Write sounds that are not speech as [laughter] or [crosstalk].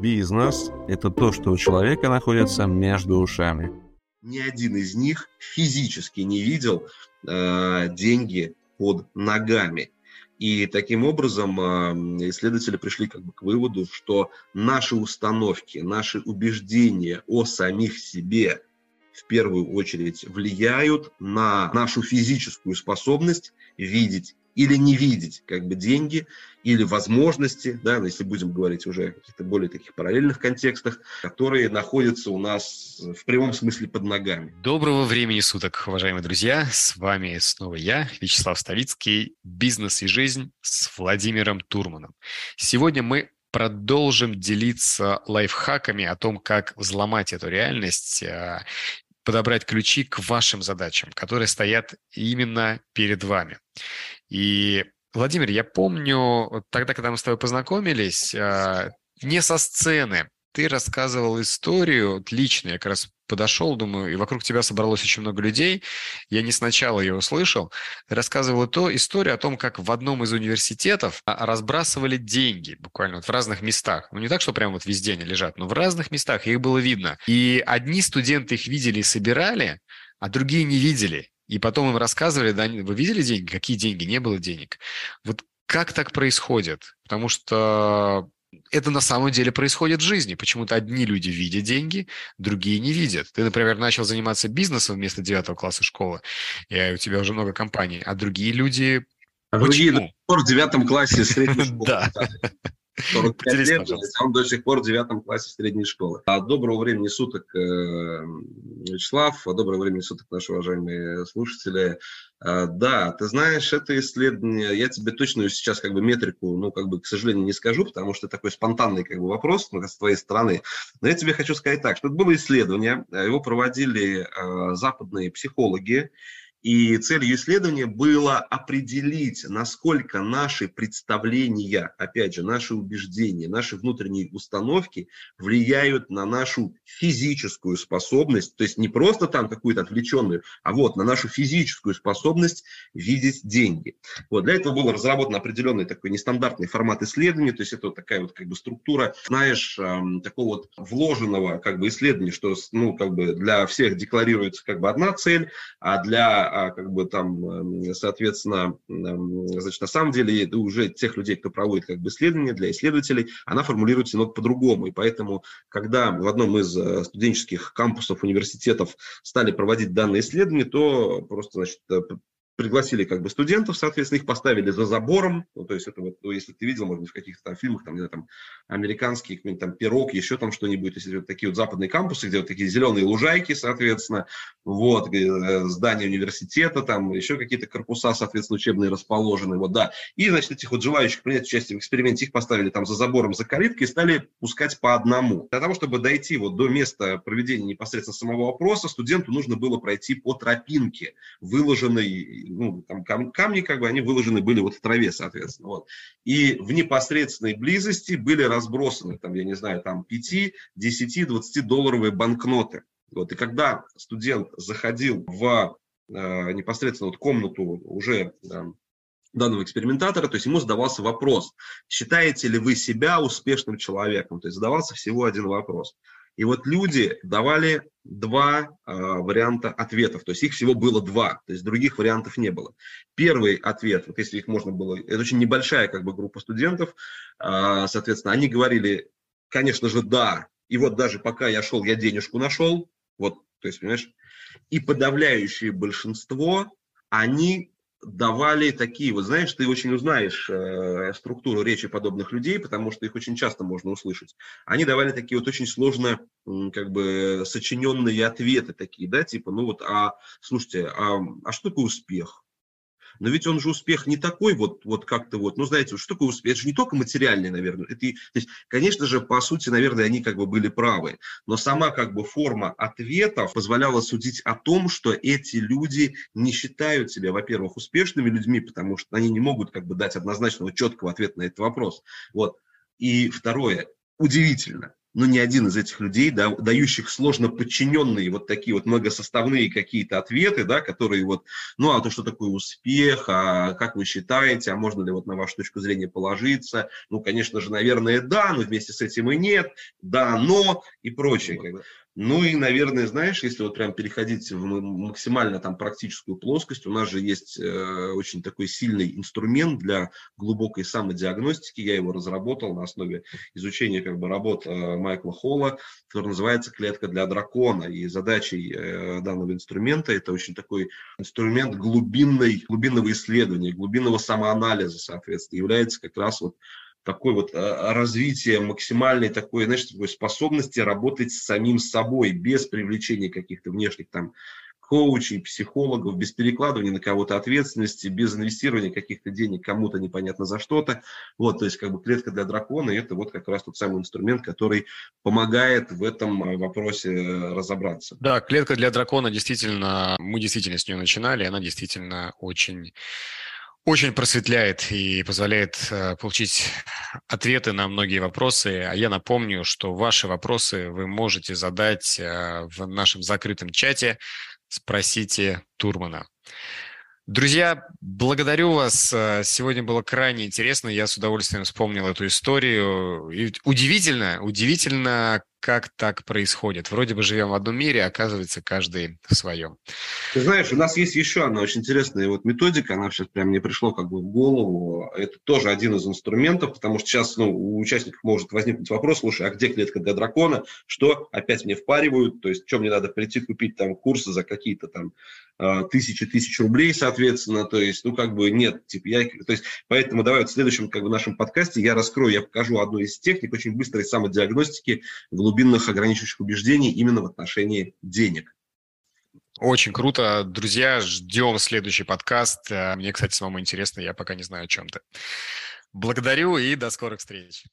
Бизнес – это то, что у человека находится между ушами. Ни один из них физически не видел э, деньги под ногами. И таким образом э, исследователи пришли как бы к выводу, что наши установки, наши убеждения о самих себе в первую очередь влияют на нашу физическую способность видеть или не видеть как бы деньги или возможности, да, если будем говорить уже о каких-то более таких параллельных контекстах, которые находятся у нас в прямом смысле под ногами. Доброго времени суток, уважаемые друзья! С вами снова я, Вячеслав Ставицкий, «Бизнес и жизнь» с Владимиром Турманом. Сегодня мы продолжим делиться лайфхаками о том, как взломать эту реальность а, подобрать ключи к вашим задачам, которые стоят именно перед вами. И, Владимир, я помню, тогда, когда мы с тобой познакомились, а, не со сцены, ты рассказывал историю лично, я как раз подошел, думаю, и вокруг тебя собралось очень много людей. Я не сначала ее услышал. Рассказывал то историю о том, как в одном из университетов а, разбрасывали деньги буквально вот в разных местах. Ну, не так, что прямо вот везде они лежат, но в разных местах их было видно. И одни студенты их видели и собирали, а другие не видели. И потом им рассказывали, да, вы видели деньги? Какие деньги? Не было денег. Вот как так происходит? Потому что это на самом деле происходит в жизни. Почему-то одни люди видят деньги, другие не видят. Ты, например, начал заниматься бизнесом вместо девятого класса школы, и у тебя уже много компаний, а другие люди... А другие до в девятом классе средней [laughs] школы. Да. 45 лет, он до сих пор в девятом классе средней школы. А доброго времени суток, э, Вячеслав, а доброго времени суток, наши уважаемые слушатели. А, да, ты знаешь, это исследование, я тебе точно сейчас как бы метрику, ну, как бы, к сожалению, не скажу, потому что такой спонтанный как бы вопрос ну, с твоей стороны. Но я тебе хочу сказать так, что это было исследование, его проводили э, западные психологи, и целью исследования было определить, насколько наши представления, опять же, наши убеждения, наши внутренние установки влияют на нашу физическую способность, то есть не просто там какую-то отвлеченную, а вот на нашу физическую способность видеть деньги. Вот для этого был разработан определенный такой нестандартный формат исследования, то есть это вот такая вот как бы структура, знаешь, эм, такого вот вложенного как бы исследования, что ну как бы для всех декларируется как бы одна цель, а для а как бы там, эм, соответственно, эм, значит, на самом деле уже тех людей, кто проводит как бы исследования для исследователей, она формулируется немного по-другому. И поэтому, когда в одном из э, студенческих кампусов университетов стали проводить данные исследования, то просто, значит, э, пригласили как бы студентов, соответственно, их поставили за забором, ну, то есть это вот, ну, если ты видел, может быть, в каких-то там фильмах, там, где там американский какой-нибудь там пирог, еще там что-нибудь, если вот такие вот западные кампусы, где вот такие зеленые лужайки, соответственно, вот, э, здание университета, там еще какие-то корпуса, соответственно, учебные расположены, вот, да, и, значит, этих вот желающих принять участие в эксперименте, их поставили там за забором, за калиткой и стали пускать по одному. Для того, чтобы дойти вот до места проведения непосредственно самого опроса, студенту нужно было пройти по тропинке, выложенной ну, там кам- камни, как бы, они выложены были вот в траве, соответственно. Вот. И в непосредственной близости были разбросаны, там, я не знаю, там 5, 10, 20 долларовые банкноты. Вот. И когда студент заходил в э, непосредственно вот комнату уже э, данного экспериментатора, то есть ему задавался вопрос, считаете ли вы себя успешным человеком? То есть задавался всего один вопрос. И вот люди давали два э, варианта ответов, то есть их всего было два, то есть других вариантов не было. Первый ответ, вот если их можно было, это очень небольшая как бы группа студентов, э, соответственно, они говорили, конечно же, да, и вот даже пока я шел, я денежку нашел, вот, то есть, понимаешь, и подавляющее большинство, они давали такие, вот знаешь, ты очень узнаешь э, структуру речи подобных людей, потому что их очень часто можно услышать. Они давали такие вот очень сложно, как бы, сочиненные ответы такие, да, типа, ну вот, а, слушайте, а, а что такое успех? Но ведь он же успех не такой вот, вот как-то вот, ну, знаете, что такое успех? Это же не только материальный, наверное. Это, то есть, конечно же, по сути, наверное, они как бы были правы, но сама как бы форма ответов позволяла судить о том, что эти люди не считают себя, во-первых, успешными людьми, потому что они не могут как бы дать однозначного, четкого ответа на этот вопрос. Вот. И второе, удивительно, ну, ни один из этих людей, да, дающих сложно подчиненные вот такие вот многосоставные какие-то ответы, да, которые вот, ну, а то, что такое успех, а как вы считаете, а можно ли вот на вашу точку зрения положиться? Ну, конечно же, наверное, да, но вместе с этим и нет, да, но и прочее. Ну и, наверное, знаешь, если вот прям переходить в максимально там практическую плоскость, у нас же есть э, очень такой сильный инструмент для глубокой самодиагностики. Я его разработал на основе изучения как бы работ э, Майкла Холла, который называется «Клетка для дракона». И задачей э, данного инструмента это очень такой инструмент глубинной, глубинного исследования, глубинного самоанализа, соответственно, является как раз вот такой вот а, развитие максимальной такой, знаешь, такой способности работать с самим собой без привлечения каких-то внешних там коучей, психологов, без перекладывания на кого-то ответственности, без инвестирования каких-то денег кому-то непонятно за что-то. Вот, то есть как бы клетка для дракона – это вот как раз тот самый инструмент, который помогает в этом а, вопросе э, разобраться. Да, клетка для дракона действительно, мы действительно с нее начинали, она действительно очень очень просветляет и позволяет э, получить ответы на многие вопросы. А я напомню, что ваши вопросы вы можете задать э, в нашем закрытом чате «Спросите Турмана». Друзья, благодарю вас. Э, сегодня было крайне интересно. Я с удовольствием вспомнил эту историю. И удивительно, удивительно, как так происходит. Вроде бы живем в одном мире, а оказывается, каждый в своем. Ты знаешь, у нас есть еще одна очень интересная вот методика, она сейчас прям мне пришло как бы в голову. Это тоже один из инструментов, потому что сейчас ну, у участников может возникнуть вопрос, слушай, а где клетка для дракона? Что опять мне впаривают? То есть, что мне надо прийти купить там курсы за какие-то там а, тысячи тысяч рублей, соответственно, то есть, ну, как бы нет, типа, я, то есть, поэтому давай вот в следующем, как бы, нашем подкасте я раскрою, я покажу одну из техник очень быстрой самодиагностики глубинных ограничивающих убеждений именно в отношении денег. Очень круто. Друзья, ждем следующий подкаст. Мне, кстати, самому интересно, я пока не знаю о чем-то. Благодарю и до скорых встреч.